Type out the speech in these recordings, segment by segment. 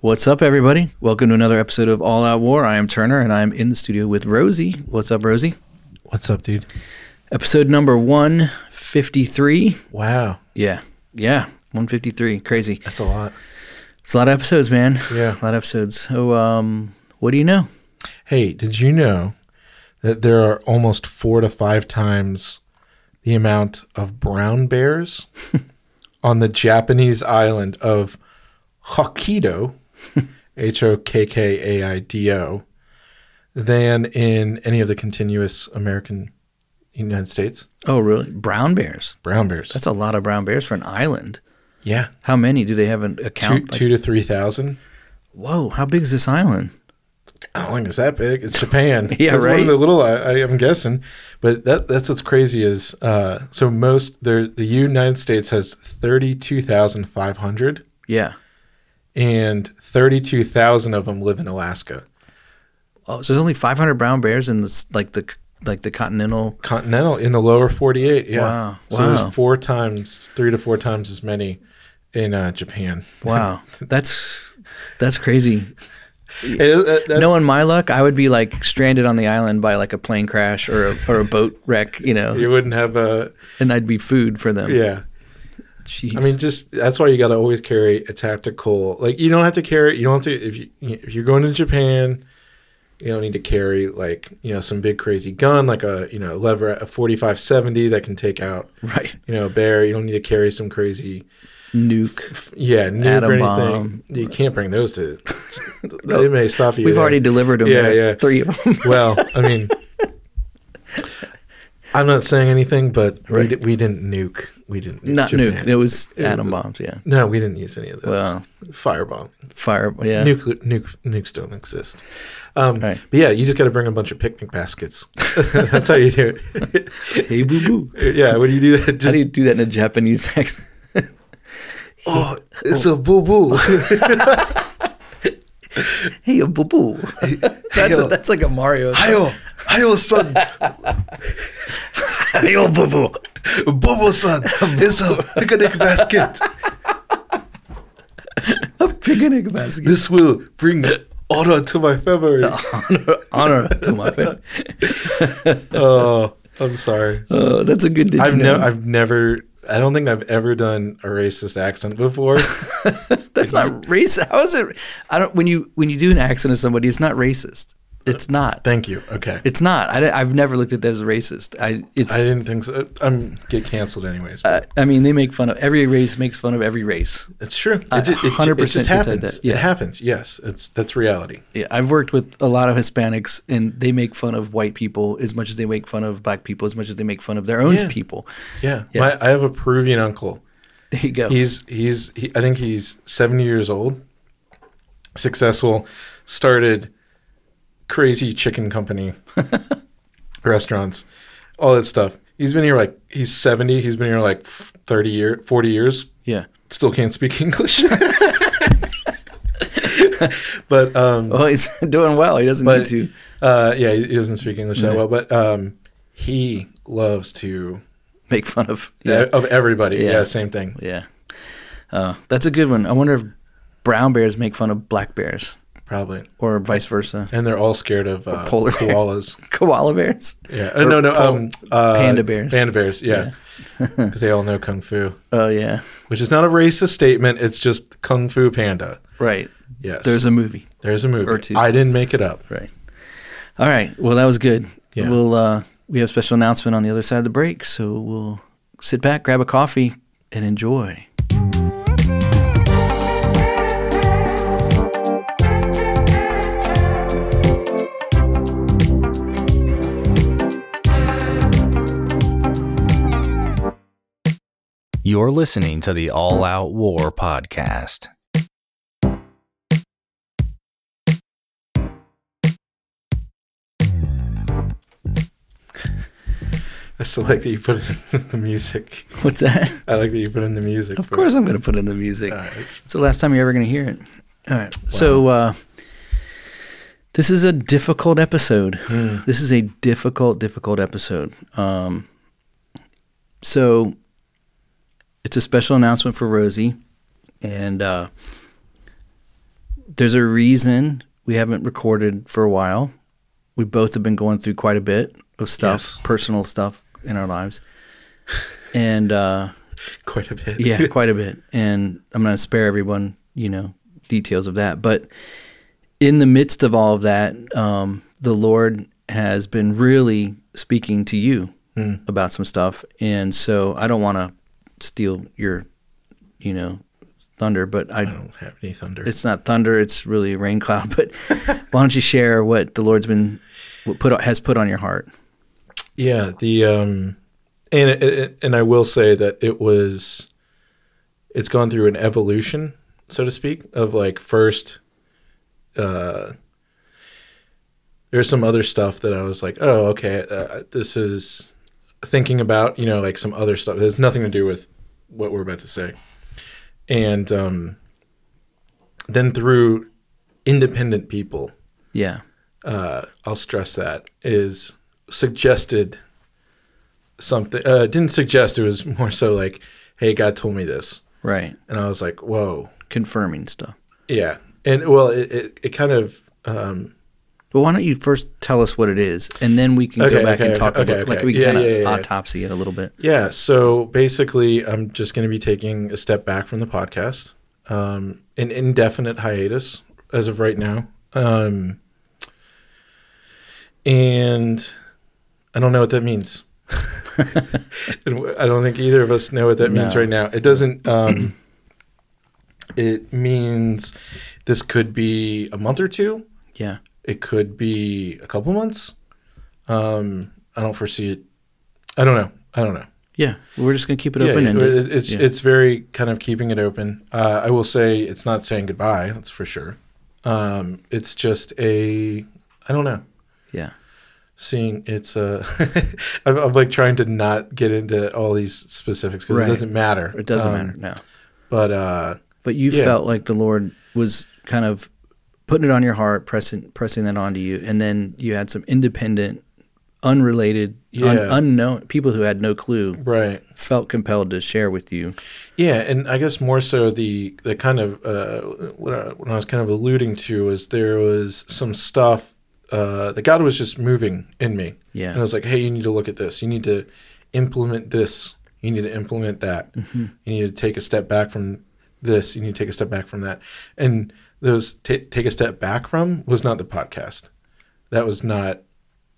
What's up, everybody? Welcome to another episode of All Out War. I am Turner, and I'm in the studio with Rosey. What's up, Rosey? What's up, dude? Episode number 153. Wow, Yeah, yeah, 153. Crazy. that's a lot. It's a lot of episodes, man. Yeah. A lot of episodes. So, um, what do you know? Hey, did you know that there are almost four to five times the amount of brown bears on the Japanese island of Hokkaido, H O K K A I D O, than in any of the continuous American United States? Oh, really? Brown bears. Brown bears. That's a lot of brown bears for an island. yeah, How many do they have an two, account? Like- two to three thousand. Whoa, how big is this island? I don't think it's that big. It's Japan. Yeah, it's one of the little. I, I am guessing, but that that's what's crazy is uh, so most there the United States has thirty two thousand five hundred, Yeah. and thirty two thousand of them live in Alaska. Oh, so there's only 500 brown bears in this, like the like the continental. Continental in the lower forty eight. Yeah. Wow. So Wow. there's four times, three to four times as many in uh, Japan. Wow, that's that's crazy. It- that- that's- Knowing my luck, I would be like stranded on the island by like a plane crash or a, or a boat wreck, you know, you wouldn't have a and I'd be food for them. yeah. Jeez. I mean, just that's why you got to always carry a tactical. Like you don't have to carry. You don't have to if you if you're going to Japan. You don't need to carry like you know some big crazy gun like a you know lever a 4570 that can take out right? you know a bear. You don't need to carry some crazy Nuke. yeah nuke Atom or anything. bomb. You can't bring those to. they may stop you. We've there. already delivered them. Yeah, yeah. three of them. Well, I mean, I'm not saying anything, but we, Right. di- we didn't nuke. We didn't Not Japan. nuke. It was It- atom bombs. Yeah. No, we didn't use any of those. Well. Firebomb. Fire. Yeah. Nuke, nuke, nukes don't exist. Um, Right. But yeah, you just got to bring a bunch of picnic baskets. That's how you do it. Hey, boo boo. yeah, when you do that, How do you do that in a Japanese accent? oh, it's a boo boo. hey, a boo boo. That's that's like a Mario. Hiyo, hiyo son, hiyo, boo boo. Boo son, it's a picnic basket. A picnic basket. This will bring honor to my family. honor, honor to my family. Oh, I'm sorry. Oh, that's a good. I've never, I've never, I don't think I've ever done a racist accent before. That's not racist. How is it? I don't. When you when you do an accent of somebody, it's not racist. It's not. Thank you. Okay. It's not. I, have never looked at that as racist. I. It's. I didn't think so. I'm get canceled anyways. I, uh, I mean, they make fun of every race. Makes fun of every race. It's true. It, it, 100% it just happens. that, yeah. It happens. Yes, it's that's reality. Yeah, I've worked with a lot of Hispanics, and they make fun of white people as much as they make fun of black people, as much as they make fun of their own Yeah. people. Yeah. Yeah. My, I have a Peruvian uncle. There you go. He's he's he, I think he's 70 years old. Successful. Started crazy chicken company, restaurants, all that stuff. He's been here like he's 70. He's been here like 30 year, 40 years. yeah. Still can't speak English. but um Oh, he's doing well. He doesn't But- need to. Uh, yeah, he doesn't speak English that well, but um, he loves to make fun of. Yeah. of everybody. Yeah. Yeah. same thing. Yeah. Uh, that's a good one. I wonder if brown bears make fun of black bears Probably, or vice versa. and they're all scared of uh, polar koalas. Koala bears. Yeah, uh, no, no, pol- um, uh, panda bears. Panda bears, yeah, because they all know kung fu, Oh yeah. which is not a racist statement. It's just kung fu panda. Right. Yes, There's a movie. there's a movie. or two. I didn't make it up. Right. All right. Well, that was good. Yeah. We'll uh, we have a special announcement on the other side of the break, so we'll sit back, grab a coffee, and enjoy. You're listening to the All Out War podcast. I still like that you put in the music. What's that? I like that you put in the music. Of for- course, I'm going to put in the music. Uh, it's- It's the last time you're ever going to hear it. All right. So uh, this is a difficult episode. Hmm. This is a difficult, difficult episode. Um, so it's a special announcement for Rosey, and uh, there's a reason we haven't recorded for a while. We both have been going through quite a bit of stuff, Yes. personal stuff in our lives. And uh, Quite a bit. yeah, quite a bit. And I'm going to spare everyone, you know, details of that. But in the midst of all of that, um, the Lord has been really speaking to you about some stuff. And so I don't want to steal your, you know, thunder, but I, I don't have any thunder. it's not thunder, it's really a rain cloud. But why don't you share what the Lord's been put has put on your heart? Yeah, the um, and it, it, and I will say that it was, it's gone through an evolution, so to speak, of like first, uh, there's some other stuff that I was like, oh, okay, uh, this is thinking about, you know, like some other stuff. It has nothing to do with what we're about to say, and um, then through independent people Yeah. uh, I'll stress that is suggested something. Uh, didn't suggest it was more so like, "Hey, God told me this," Right. and I was like, "Whoa, Confirming stuff. yeah." And well, it it, it kind of um, Well, why don't you first tell us what it is, and then we can Okay, go back okay, and talk okay, about like okay. we can Yeah, kind of yeah, yeah. autopsy it a little bit. yeah. So basically, I'm just going to be taking a step back from the podcast, um, an indefinite hiatus as of right now, um, and I don't know what that means. I don't think either of us know what that means right now. It doesn't. Um, it means this could be a month or two. Yeah. It could be a couple months. Um, I don't foresee it. I don't know. I don't know. Yeah. We're just gonna keep it Yeah, open ended. it- it's Yeah. it's very kind of keeping it open. Uh, I will say it's not saying goodbye. That's for sure. Um, it's just a. I don't know. yeah. Seeing it's uh, I'm, I'm like trying to not get into all these specifics because Right. it doesn't matter. It doesn't Um, matter. No. But uh, But you yeah. felt like the Lord was kind of putting it on your heart, pressing pressing that onto you, and then you had some independent, unrelated, un- unknown people who had no clue right. felt compelled to share with you. Yeah, and I guess more so the the kind of uh, what, I, what I was kind of alluding to was there was some stuff uh, that God was just moving in me, Yeah. and I was like, hey, you need to look at this. You need to implement this. You need to implement that. Mm-hmm. You need to take a step back from this. You need to take a step back from that. And those ta take a step back from was not the podcast. That was not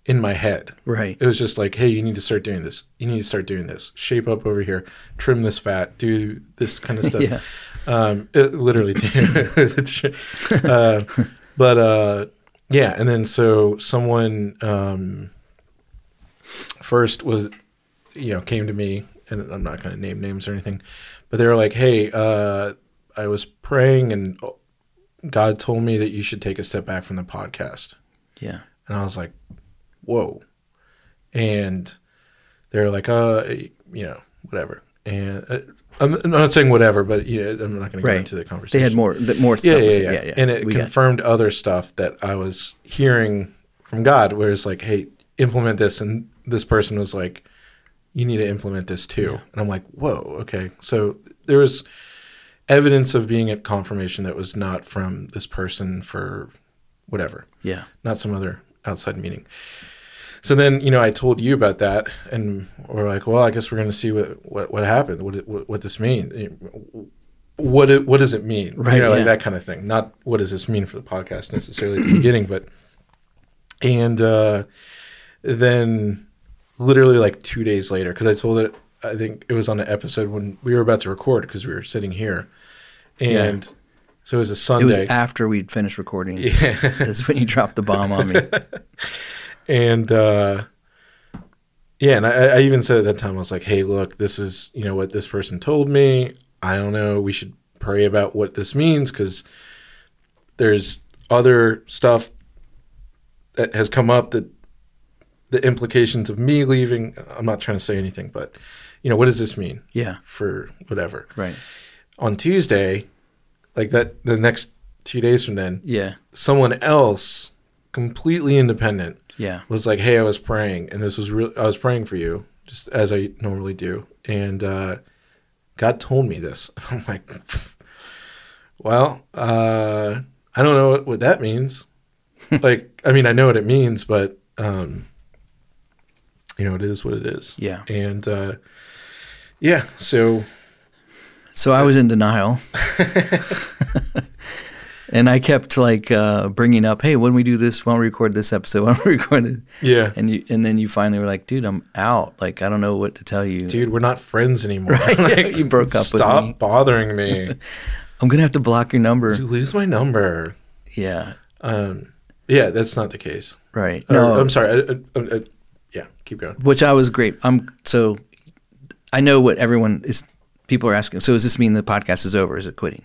in my head. Right. It was just like, hey, you need to start doing this. You need to start doing this. Shape up over here. Trim this fat. Do this kind of stuff. Yeah. Um, it, literally. uh, but uh, yeah, and then so someone um, first was, you know, came to me, and I'm not going to name names or anything, but they were like, hey, uh, I was praying, and God told me that you should take a step back from the podcast. Yeah. And I was like, whoa. And they're like, uh, you know, whatever. And uh, I'm not saying whatever, but you know, I'm not going to get into the conversation. They had more more Yeah, stuff. yeah, to yeah. And it We confirmed other stuff that I was hearing from God, where it's like, hey, implement this. And this person was like, you need to implement this too. And I'm like, whoa, okay. So there was evidence of being at confirmation that was not from this person for whatever yeah. not some other outside meeting. So then, you know, I told you about that, and we're like, well, I guess we're going to see what what, what happened, what, what what this means, what it, what does it mean, Right, You know, yeah. like that kind of thing. Not what does this mean for the podcast necessarily at the beginning, but and uh, then literally like two days later, because I told it, I think it was on the episode when we were about to record because we were sitting here, and so it was a Sunday. It was after we'd finished recording. yeah. That's when you dropped the bomb on me. and uh yeah and I, I even said at that time i was like hey look this is you know what this person told me i don't know we should pray about what this means because there's other stuff that has come up that the implications of me leaving i'm not trying to say anything but you know what does this mean Yeah. for whatever Right. on tuesday like that the next two days from then Yeah. someone else completely independent Yeah. was like, "Hey, I was praying, and this was real. I was praying for you, just as I normally do, and uh, God told me this." I'm like, "Well, uh, I don't know what, what that means. like, I mean, I know what it means, but um, you know, it is what it is. Yeah. And uh, yeah, so So I was in denial. and I kept like uh, bringing up, hey, when we do this, when we record this episode, when we record it. yeah, And you, and then you finally were like, dude, I'm out. Like, I don't know what to tell you. dude, we're not friends anymore. Right, Like, you broke up with Stop me. bothering me. I'm going to have to block your number. You lose my number. Yeah. Um, yeah, that's not the case. Right. Or, No, I'm sorry. I, I, I, yeah, keep going. which I was great. I'm so I know what everyone is. People are asking. So does this mean the podcast is over? Is it quitting?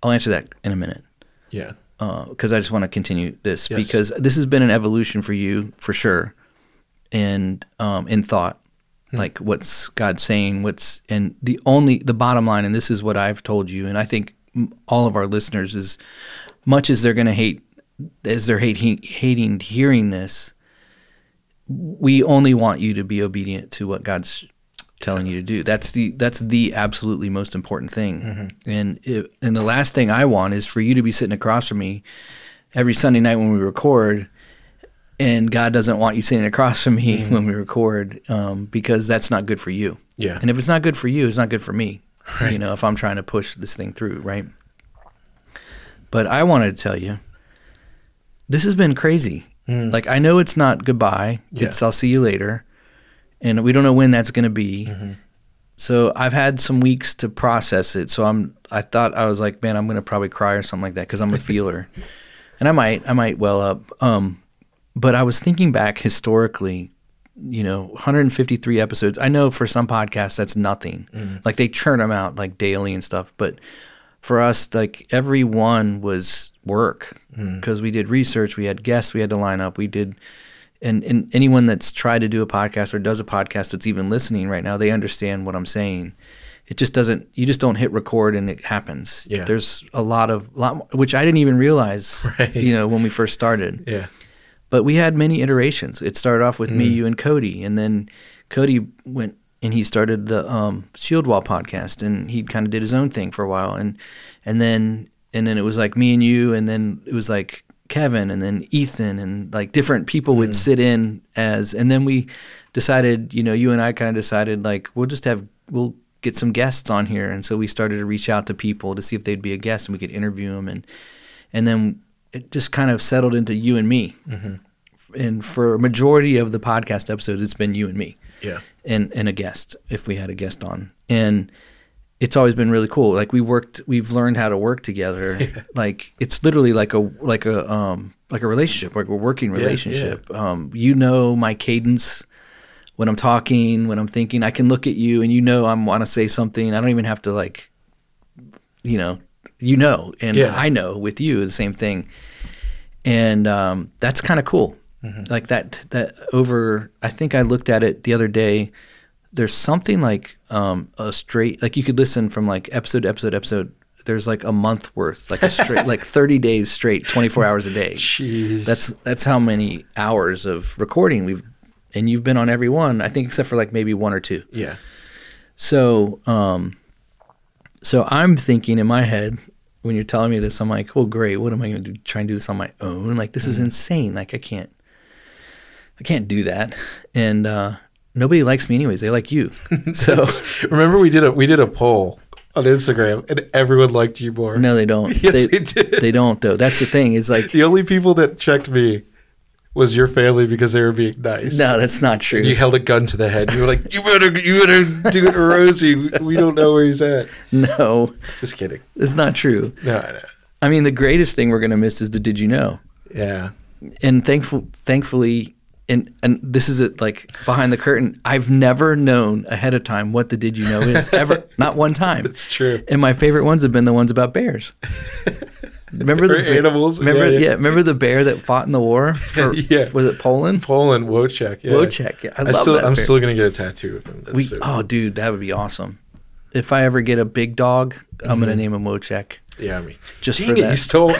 I'll answer that in a minute Yeah, because I just want to continue this Yes. because this has been an evolution for you for sure, and um, in thought, like what's God saying, what's and the only the bottom line, and this is what I've told you, and I think all of our listeners is much as they're going to hate as they're hate, hating hearing this, we only want you to be obedient to what God's telling you to do. That's the that's the absolutely most important thing. Mm-hmm. And it, and the last thing I want is for you to be sitting across from me every Sunday night when we record, and God doesn't want you sitting across from me mm-hmm. when we record um, because that's not good for you. yeah, And if it's not good for you, it's not good for me. You know, if I'm trying to push this thing through, right? But I wanted to tell you, this has been crazy. Mm. Like I know it's not goodbye. Yeah. It's I'll see you later, and we don't know when that's going to be. Mm-hmm. So I've had some weeks to process it. So I'm. I thought I was like, man, I'm going to probably cry or something like that because I'm a feeler, and I might. I might well up. Um, but I was thinking back historically you know 153 episodes i know for some podcasts that's nothing mm-hmm. like they churn them out like daily and stuff but for us like every one was work mm-hmm. because we did research we had guests we had to line up we did and, and anyone that's tried to do a podcast or does a podcast that's even listening right now they understand what i'm saying it just doesn't you just don't hit record and it happens Yeah. there's a lot of lot which i didn't even realize Right. you know when we first started yeah, but we had many iterations. It started off with me, Mm. you, and Cody, and then Cody went and he started the um, Shield Wall podcast, and he kind of did his own thing for a while, and and then and then it was like me and you, and then it was like Kevin, and then Ethan, and like different people Mm. would sit in as, and then we decided, you know, you and I kind of decided like we'll just have we'll get some guests on here, and so we started to reach out to people to see if they'd be a guest, and we could interview them, and and then it just kind of settled into you and me. And for a majority of the podcast episodes, it's been you and me. Yeah, and and a guest if we had a guest on, and it's always been really cool. Like we worked, we've learned how to work together. Like it's literally like a like a um like a relationship, like a working yeah. relationship. Um, you know my cadence when I'm talking, when I'm thinking. I can look at you and you know I want to say something. I don't even have to like, you know, you know, and Yeah. I know with you the same thing, and um, that's kind of cool. Like that that over. I think I looked at it the other day. There's something like um, a straight like you could listen from like episode to episode to episode. There's like a month worth, like a straight, like 30 days straight, 24 hours a day. Jeez, That's that's how many hours of recording we've, and you've been on every one. I think except for like maybe one or two. yeah, So, um, so I'm thinking in my head when you're telling me this, I'm like, well, great. What am I going to do? Try and do this on my own? Like this is insane. Like I can't, I can't do that. And uh, nobody likes me anyways. They like you. So Remember we did a we did a poll on Instagram and everyone liked you more. no, they don't. Yes, they, they did. They don't though. That's the thing. Is like The only people that checked me was your family because they were being nice. no, that's not true. You held a gun to the head. You were like, "You better, you better do it to Rosey. We don't know where he's at." no, Just kidding. it's not true. No, no. I mean, the greatest thing we're gonna miss is the did you know. yeah, and thankful, thankfully, and and this is it. Like behind the curtain, I've never known ahead of time what the did you know is ever. not one time. it's true. And my favorite ones have been the ones about bears. Remember the bear- animals. Remember, Yeah, yeah, yeah. remember the bear that fought in the war? For, Yeah. was it Poland? Poland Wojciech. Yeah. Wojciech. Yeah, I, I love still, that. I'm bear. still gonna get a tattoo of him. That's We, so- oh, dude, that would be awesome. If I ever get a big dog, I'm gonna mm-hmm. name him Wojciech. Yeah, I mean, Just dang for it, that. you stole,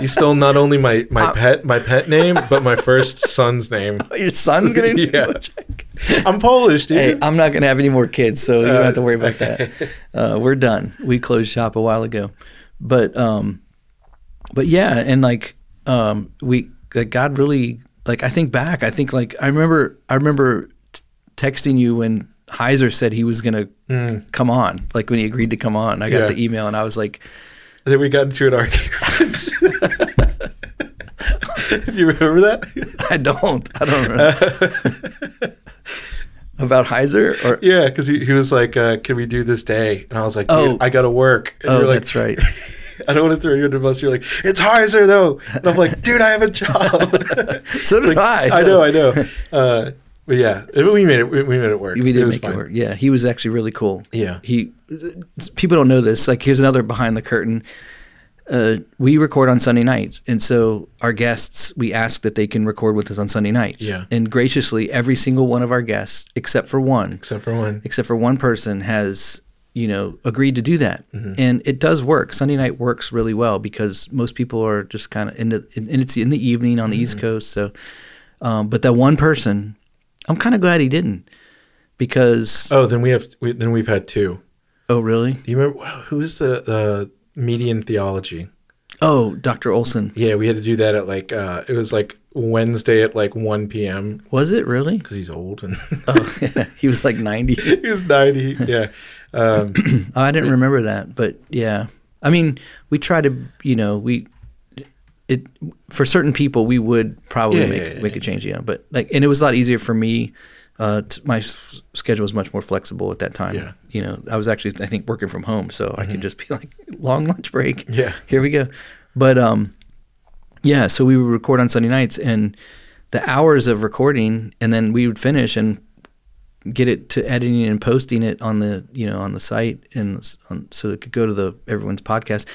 you stole not only my my Uh, pet my pet name, but my first son's name. Oh, your son's gonna name Yeah. Wojciech. I'm Polish, dude. Hey, I'm not gonna have any more kids, so you don't Uh, have to worry about that. Uh, we're done. We closed shop a while ago, but um, but yeah, and like um, we like God really like I think back. I think like I remember I remember t- texting you when Heiser said he was gonna come on, like when he agreed to come on. I got Yeah. the email and I was like, Then we got into an argument. Do you remember that? I don't, I don't remember about Heiser or Yeah, because he, he was like, uh, "Can we do this day?" And I was like, "Dude, Oh. I gotta work." And oh, you're like, that's right. I don't want to throw you under the bus. You're like, "It's Heiser though," and I'm like, "Dude, I have a job." So did Like, I. I know, I know. Uh, but yeah, we made it. We, made it work. We did was make it work. Yeah, he was actually really cool. Yeah. He people don't know this. Like here's another behind the curtain. Uh, we record on Sunday nights, and so our guests we ask that they can record with us on Sunday nights. Yeah. And graciously, every single one of our guests, except for one, Except for one. except for one person, has you know agreed to do that, Mm-hmm. and it does work. Sunday night works really well because most people are just kind of in the and it's in the evening on the East Mm-hmm. Coast. So, um, but that one person, I'm kind of glad he didn't because Oh, then we have. We, then we've had two. oh really you remember who's the the median theology? oh Dr. Olson Yeah, we had to do that at like uh, it was like Wednesday at like 1 p.m. was it really? because he's old and Oh, yeah. he was like 90. he was 90. Yeah. Um, Oh, I didn't remember that, but yeah. I mean, we try to, you know, we it for certain people we would probably Yeah, make yeah, yeah, make a change, yeah. But like, and it was a lot easier for me. Uh, t- my s- schedule was much more flexible at that time. Yeah. Mm-hmm. You know, I was actually I think working from home, so I could just be like long lunch break. Yeah. here we go. But um, yeah. So we would record on Sunday nights, and the hours of recording, and then we would finish and get it to editing and posting it on the you know on the site and on, so it could go to the everyone's podcast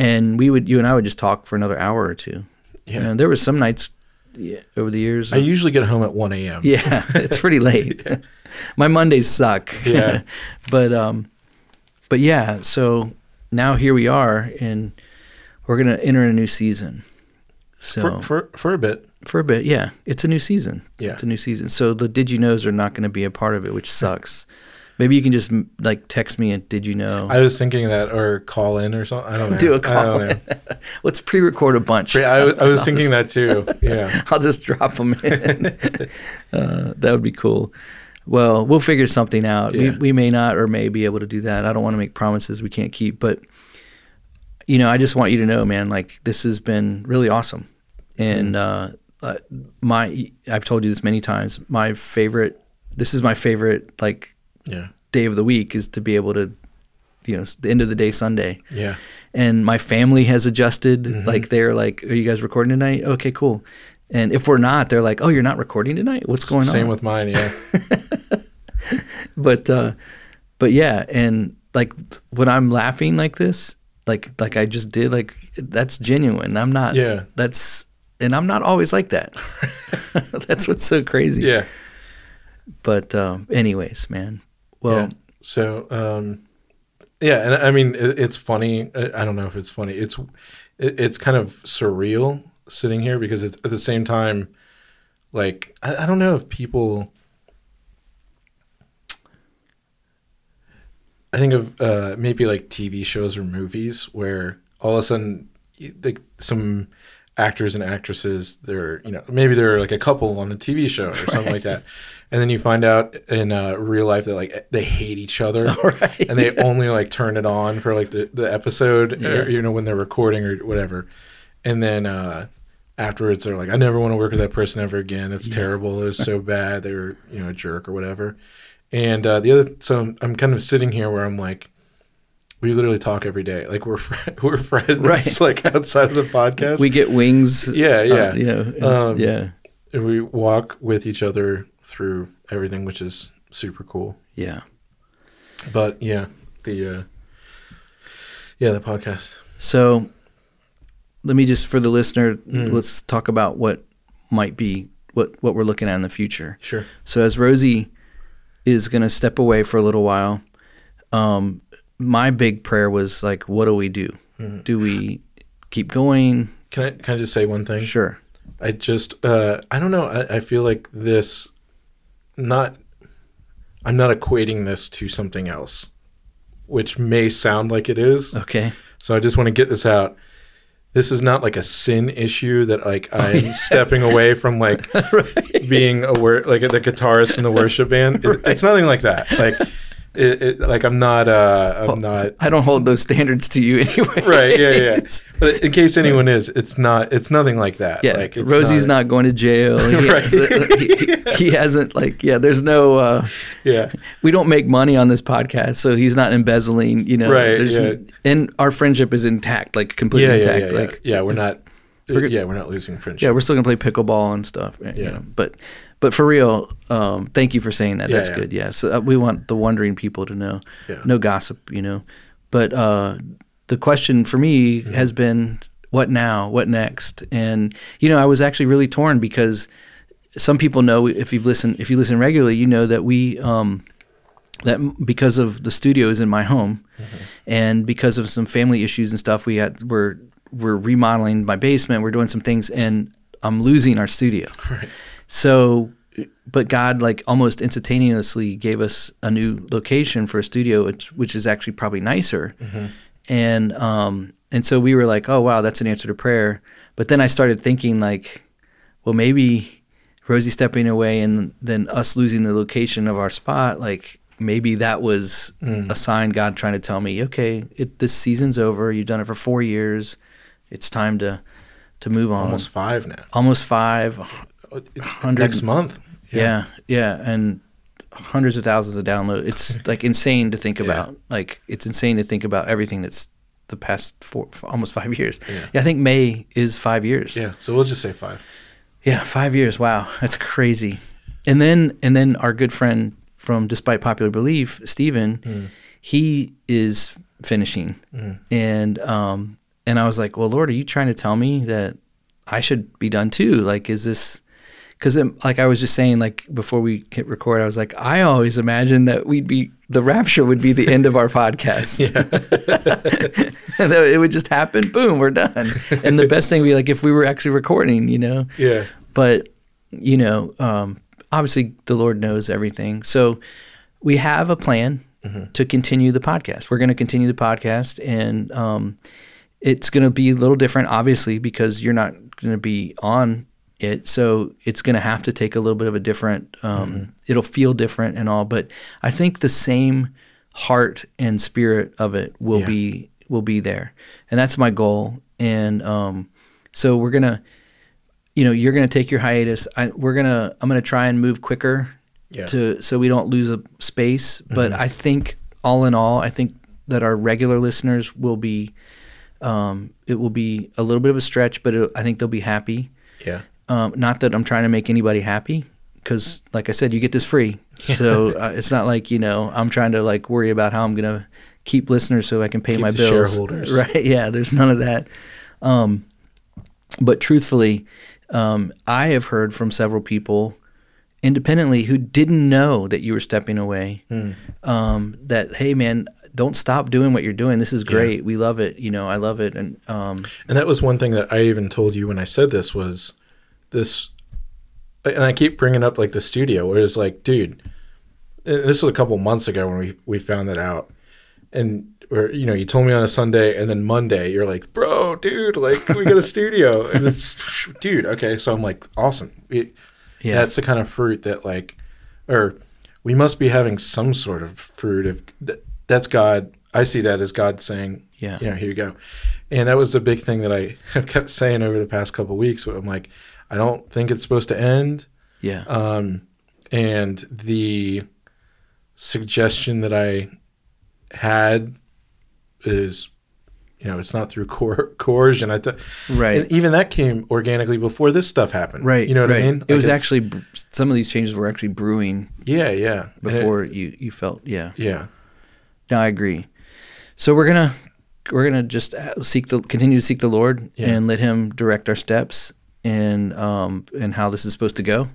and we would you and I would just talk for another hour or two Yeah. and there was some nights yeah, over the years I usually get home at 1 a.m. yeah it's pretty late my Mondays suck Yeah. but um but yeah so now here we are and we're gonna enter a new season so For, for, for a bit. for a bit, yeah. It's a new season. Yeah. It's a new season. So the did you knows are not going to be a part of it, which sucks. Maybe you can just like text me and did you know? I was thinking that or call in or something. I don't know. Do a call. know. Let's pre-record a bunch. I, was- I was thinking that too. Yeah. I'll just drop them in. uh, that would be cool. Well, we'll figure something out. Yeah. We we may not or may be able to do that. I don't want to make promises we can't keep, but you know, I just want you to know, man. Like this has been really awesome, and uh, uh, my I've told you this many times. My favorite. This is my favorite like Yeah. day of the week is to be able to, you know, the end of the day Sunday Yeah. and my family has adjusted. Mm-hmm. Like they're like, "Are you guys recording tonight?" Okay, cool. And if we're not, they're like, "Oh, you're not recording tonight? What's going Same on?" Same with mine. Yeah. but uh, but yeah, and like when I'm laughing like this, like like I just did, like that's genuine. I'm not. Yeah. That's and I'm not always like that. that's what's so crazy. yeah. But um, anyways, man. Well, yeah. So, um, yeah, and I mean, it, it's funny. I, don't know if it's funny. It's it, it's kind of surreal sitting here because it's at the same time, like I, I don't know if people. I think of uh, maybe like TV shows or movies where all of a sudden, like some actors and actresses, they're you know maybe they're like a couple on a TV show or something like that, and then you find out in uh, real life that like they hate each other, Right. and they only like turn it on for like the the episode, Yeah. or, you know, when they're recording or whatever, and then uh, afterwards they're like, I never want to work with that person ever again. That's terrible. It was so bad. They were you know a jerk or whatever. And uh, the other, so I'm, I'm kind of sitting here where I'm like, we literally talk every day. Like we're fr- we're friends, Right. like outside of the podcast. we get wings. yeah, yeah, uh, you know, and- Um, yeah, And we walk with each other through everything, which is super cool. yeah. But yeah, the uh, yeah the podcast. So let me just for the listener, Mm. let's talk about what might be what what we're looking at in the future. Sure. So as Rosey is going to step away for a little while, um, my big prayer was like, what do we do? Mm-hmm. Do we keep going? Can I can I just say one thing? Sure. I just uh, I don't know. I, I feel like this not I'm not equating this to something else, which may sound like it is. Okay. So I just want to get this out. this is not like a sin issue that like I'm stepping away from like being a wor- like the guitarist in the worship band. It- It's nothing like that. Like it, it like I'm not uh I'm not I don't hold those standards to you anyway. right. Yeah, yeah. But in case anyone is, it's not. It's nothing like that. Yeah, like Rosey's not, going to jail. He, Right. hasn't, he, he hasn't like yeah. There's no. Uh, Yeah, we don't make money on this podcast, so he's not embezzling. You know, Right, yeah. And our friendship is intact, like completely yeah, yeah, intact. yeah, yeah. like yeah. We're not. We're- yeah, we're not losing friendship. yeah, we're still gonna play pickleball and stuff. right, you Yeah. know, but but for real, um, thank you for saying that. Yeah, That's yeah. good. Yeah. So uh, we want the wondering people to know. Yeah. No gossip, you know. But uh, the question for me Mm-hmm. has been, what now? What next? And you know, I was actually really torn because some people know if you've listened, if you listen regularly, you know that we. Um, that because of the studio is in my home, and because of some family issues and stuff, we had we're we're remodeling my basement. We're doing some things, and I'm losing our studio. So, but God like almost instantaneously gave us a new location for a studio, which, which is actually probably nicer. And um and so we were like, oh wow, that's an answer to prayer. But then I started thinking like, well maybe Rosey stepping away and then us losing the location of our spot, like maybe that was a sign God trying to tell me, okay, it, this season's over. You've done it for four years. It's time to to move on. almost five now. Almost five. Hundred- next month. Yeah, yeah, and hundreds of thousands of downloads. It's like insane to think Yeah. about. Like it's insane to think about everything that's the past four, almost five years. Yeah. I think May is five years. Yeah. So we'll just say five. Yeah, five years. Wow, that's crazy. And then and then our good friend from Despite Popular Belief, Stephen, he is finishing, and um and I was like, well, Lord, are you trying to tell me that I should be done too? Like, is this? Because like I was just saying, like before we hit record, I was like, I always imagined that we'd be the rapture would be the end of our podcast. that it would just happen. Boom, we're done. And the best thing would be like if we were actually recording, you know Yeah. but you know um, obviously the lord knows everything so we have a plan to continue the podcast we're going to continue the podcast and um, it's going to be a little different obviously because you're not going to be on it. So it's going to have to take a little bit of a different um, it'll feel different and all but i think the same heart and spirit of it will Yeah. be will be there. And that's my goal. And um, so we're going to you know you're going to take your hiatus. I, we're to i'm going to try and move quicker Yeah. to so we don't lose a space. But i think all in all i think that our regular listeners will be um, it will be a little bit of a stretch but it, i think they'll be happy Yeah. um, not that i'm trying to make anybody happy because like i said you get this free so uh, it's not like you know i'm trying to like worry about how i'm going to keep listeners so i can pay Keep my bills shareholders. right yeah there's none of that um, but truthfully, um, I have heard from several people independently who didn't know that you were stepping away. Hmm. Um, that hey, man, don't stop doing what you're doing. This is great. We love it. You know, I love it. And um, And that was one thing that I even told you when I said this was this, and I keep bringing up like the studio where it's like, dude, this was a couple months ago when we we found that out, and where you know you told me on a Sunday and then Monday you're like, bro, dude, like we got a studio, and it's, dude, okay, so I'm like, awesome, It- yeah, that's the kind of fruit that like, or we must be having some sort of fruit of th- that's God. I see that as God saying, Yeah. you know, here you go. And that was the big thing that I have kept saying over the past couple of weeks. Where I'm like, I don't think it's supposed to end. yeah, Um, and the suggestion that I had is, you know, it's not through coer- coercion. I thought, right. and even that came organically before this stuff happened. Right, You know what right. I mean? It was actually some of these changes were actually brewing yeah, yeah. And it- before you you felt yeah. yeah. No, I agree. So we're gonna we're gonna just uh, seek the continue to seek the Lord Yeah. and let Him direct our steps and um and how this is supposed to go.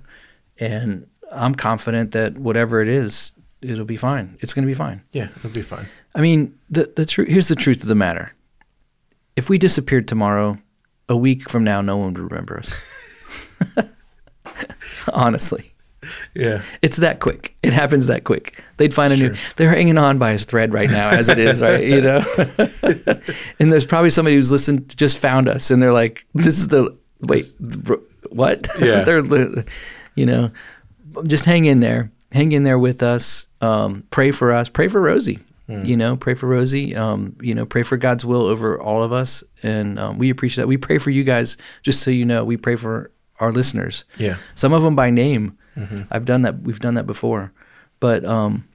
And I'm confident that whatever it is, it'll be fine. It's gonna be fine. Yeah, it'll be fine. I mean, the the truth here's the truth of the matter. If we disappeared tomorrow, a week from now, no one would remember us. Honestly, Yeah. It's that quick. It happens that quick. They'd find a new. They're hanging on by his thread right now, as it is, right? You know. and there's probably somebody who's listened, just found us, and they're like, "This is the wait, what?" Yeah. they're, you know, just hang in there. Hang in there with us. Um, pray for us. Pray for Rosey. Hmm. You know, pray for Rosey. Um, you know, pray for God's will over all of us, and um, we appreciate that. We pray for you guys. Just so you know, we pray for our listeners Yeah. some of them by name. Mm-hmm. I've done that. We've done that before. But um,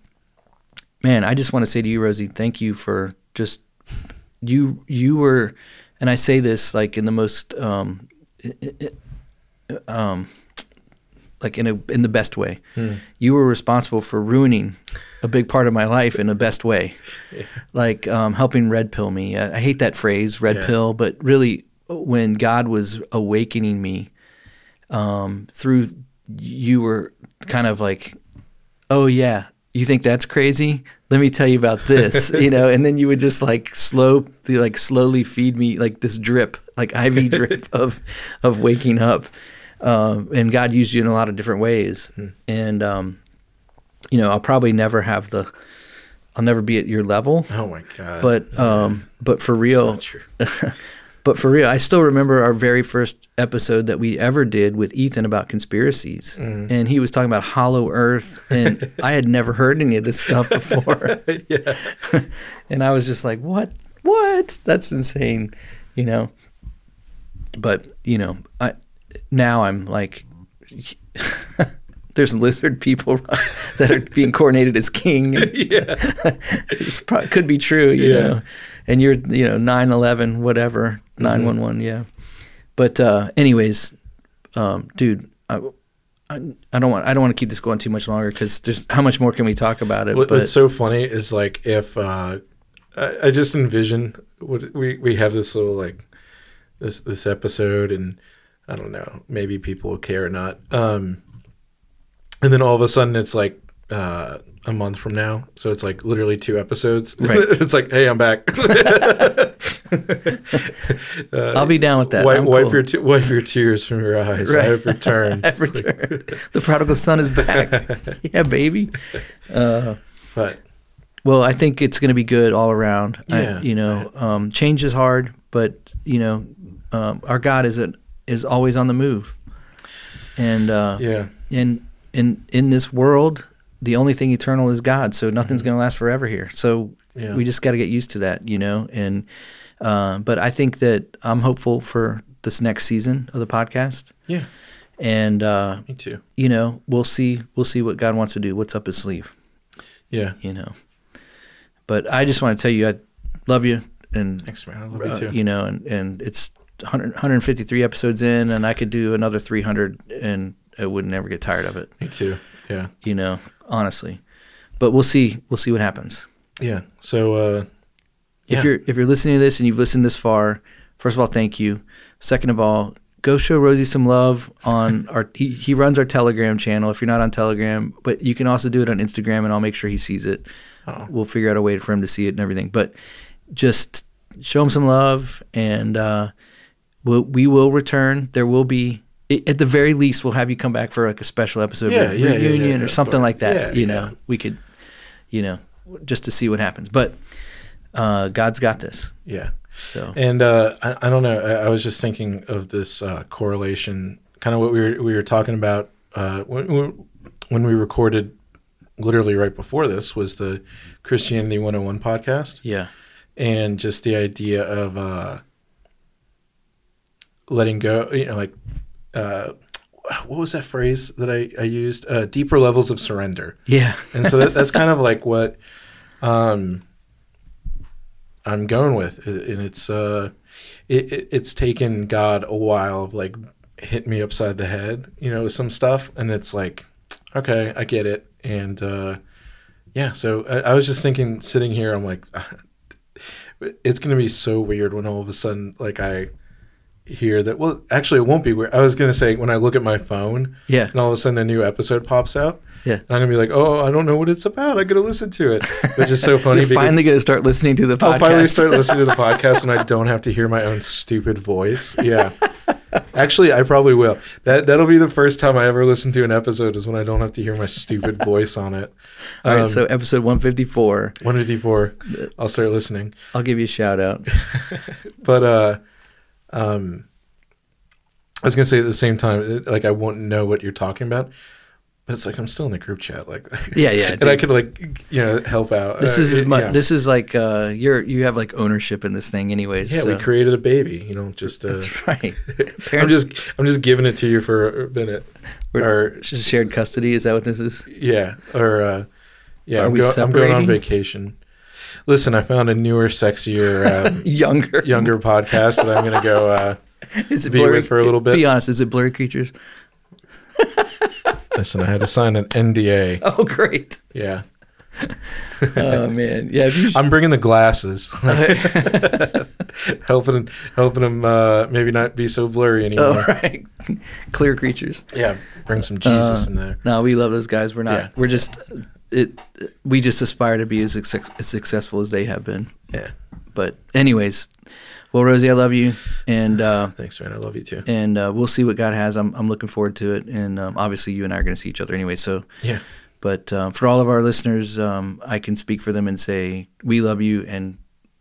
man, I just want to say to you, Rosey, thank you for just you. You were, and I say this like in the most um, um, like in a in the best way. Hmm. You were responsible for ruining a big part of my life in the best way, like um, helping red pill me. I, I hate that phrase, red Yeah. pill, but really, when God was awakening me um, through you were kind of like, oh yeah, you think that's crazy? Let me tell you about this, you know. And then you would just like slow, like slowly feed me like this drip, like IV drip of of waking up. Um, and God used you in a lot of different ways. And um, you know, I'll probably never have the, I'll never be at your level. Oh my god. But um, but for real. but for real, I still remember our very first episode that we ever did with Ethan about conspiracies. Mm-hmm. And he was talking about hollow earth. And I had never heard any of this stuff before. yeah. and I was just like, what? What? That's insane, you know? But, you know, I now I'm like, there's lizard people that are being coordinated as king. Yeah. pro- could be true, you Yeah. know. And you're, you know, 9/11, whatever, Mm-hmm. 911, yeah. But uh, anyways, um, dude, I, I, I don't want I don't want to keep this going too much longer because there's how much more can we talk about it? What, but what's so funny is like if uh, I, I just envision what we we have this little like this this episode and I don't know maybe people will care or not. Um, and then all of a sudden it's like uh, a month from now, so it's like literally two episodes. Right. it's like hey, I'm back. I'll be down with that. wipe wipe cool. your te- wipe your tears from your eyes. Right. I have returned. I've returned. the prodigal son is back. yeah, baby. Uh, But well, I think it's going to be good all around. I- Yeah. you know, um, change is hard, but you know, um, our God is a, is always on the move, and uh, yeah, in in in this world, the only thing eternal is God. So nothing's going to last forever here. So Yeah. we just got to get used to that, you know. And uh, but I think that I'm hopeful for this next season of the podcast, yeah, and uh, me too. you know, we'll see we'll see what God wants to do. What's up his sleeve, Yeah, you know. But I just want to tell you, I love you, and thanks, man. I love uh, you too. you know, and and it's 100, 153 episodes in, and I could do another 300, and I would never get tired of it. Me too. Yeah. you know, honestly. But we'll see. We'll see what happens. Yeah. So uh If you're if you're listening to this and you've listened this far, first of all, thank you. Second of all, go show Rosey some love on our he, he runs our Telegram channel if you're not on Telegram, but you can also do it on Instagram and I'll make sure he sees it. Oh. We'll figure out a way for him to see it and everything. But just show him some love and uh we'll, we will return. There will be i- at the very least we'll have you come back for like a special episode Yeah, yeah, reunion yeah, or something like that. you know, we could you know, just to see what happens. But uh, God's got this. yeah. So And uh I, I don't know, I, I was just thinking of this uh correlation, kind of what we were we were talking about uh when when- when we recorded literally right before this was the Christianity 101 podcast yeah, and just the idea of uh letting go, you know, like uh what was that phrase that I, I used? Uh, deeper levels of surrender. yeah, and so that, that's kind of like what um, I'm going with, and it's uh, it, it, it's taken God a while of like hit me upside the head, you know, with some stuff, and it's like, okay, I get it, and uh, yeah. So I, I was just thinking, sitting here, I'm like, it's gonna be so weird when all of a sudden, like I hear that. Well, actually, it won't be weird. I was gonna say when I look at my phone yeah, and all of a sudden a new episode pops out. Yeah. And I'm gonna be like, oh, I don't know what it's about. I gotta listen to it. Which is so funny You're because finally to start listening to the podcast. I'll finally start listening to the podcast and I don't have to hear my own stupid voice. Yeah. Actually, I probably will. That that'll be the first time I ever listen to an episode is when I don't have to hear my stupid voice on it. All right, Um, so episode 154. 154. I'll start listening. I'll give you a shout out. But uh, um, I was gonna say at the same time, like I won't know what you're talking about, but it's like I'm still in the group chat, like Yeah, yeah, and I dude. could like you know help out. This Uh, is it- my, yeah. this is like uh, you're you have like ownership in this thing, anyways. Yeah, we created a baby. You know, just uh, That's right. I'm just I'm just giving it to you for a minute. we're- or shared custody. Is that what this is? yeah, or uh, yeah, Are I'm, we go- I'm going on vacation. Listen, I found a newer, sexier, um, Younger, younger podcast that I'm gonna go. Uh, Is it be blurry? with for a little bit. Be honest. Is it blurry creatures? listen, I had to sign an NDA. Oh, great. Yeah, Oh man, yeah. Sh- I'm bringing the glasses, helping helping them uh, maybe not be so blurry oh, anymore. right. Clear creatures. Yeah, bring some Jesus Uh, in there. No, we love those guys. We're not. Yeah. We're just. It. We just aspire to be as, success, as successful as they have been. Yeah, But anyways, well, Rosey, I love you, and uh, thanks, man. I love you too. and uh, we'll see what God has. I'm I'm looking forward to it, and um, obviously you and I are going to see each other anyway. So, Yeah, but um, for all of our listeners, um, I can speak for them and say we love you and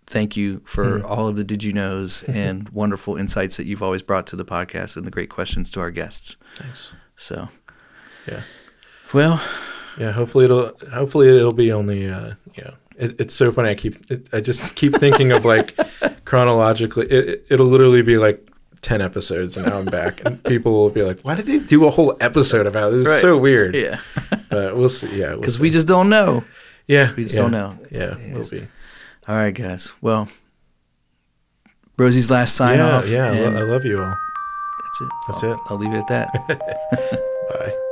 thank you for all of the did you knows and wonderful insights that you've always brought to the podcast and the great questions to our guests. thanks. So, Yeah. well, Yeah, hopefully it'll hopefully it'll be only uh you know it, it's so funny. I keep it, I just keep thinking of like chronologically. It, it it'll literally be like ten episodes, and now I'm back, and people will be like, "Why did they do a whole episode about this? This Right. is so weird." yeah, but we'll see. Yeah, we'll because we just don't know. yeah we just yeah, don't know. Yeah, we'll Yes. be. All right, guys. Well, Rosey's last sign yeah, off. yeah. I love you all. that's it. That's I'll, it. I'll leave it at that. Bye.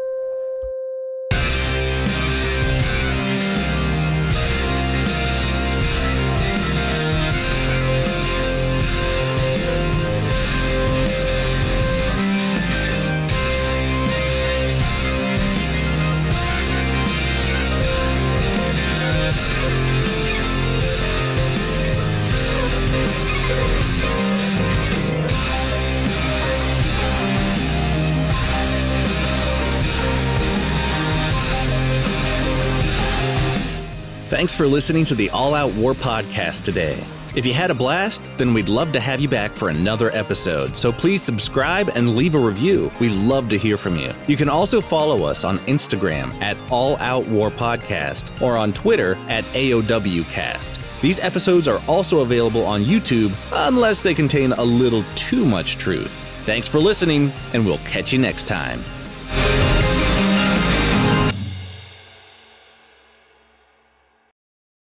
Thanks for listening to the All Out War podcast today. If you had a blast, then we'd love to have you back for another episode. So please subscribe and leave a review. We love to hear from you. You can also follow us on Instagram at All Out War Podcast or on Twitter at AOWcast. These episodes are also available on YouTube unless they contain a little too much truth. Thanks for listening, and we'll catch you next time.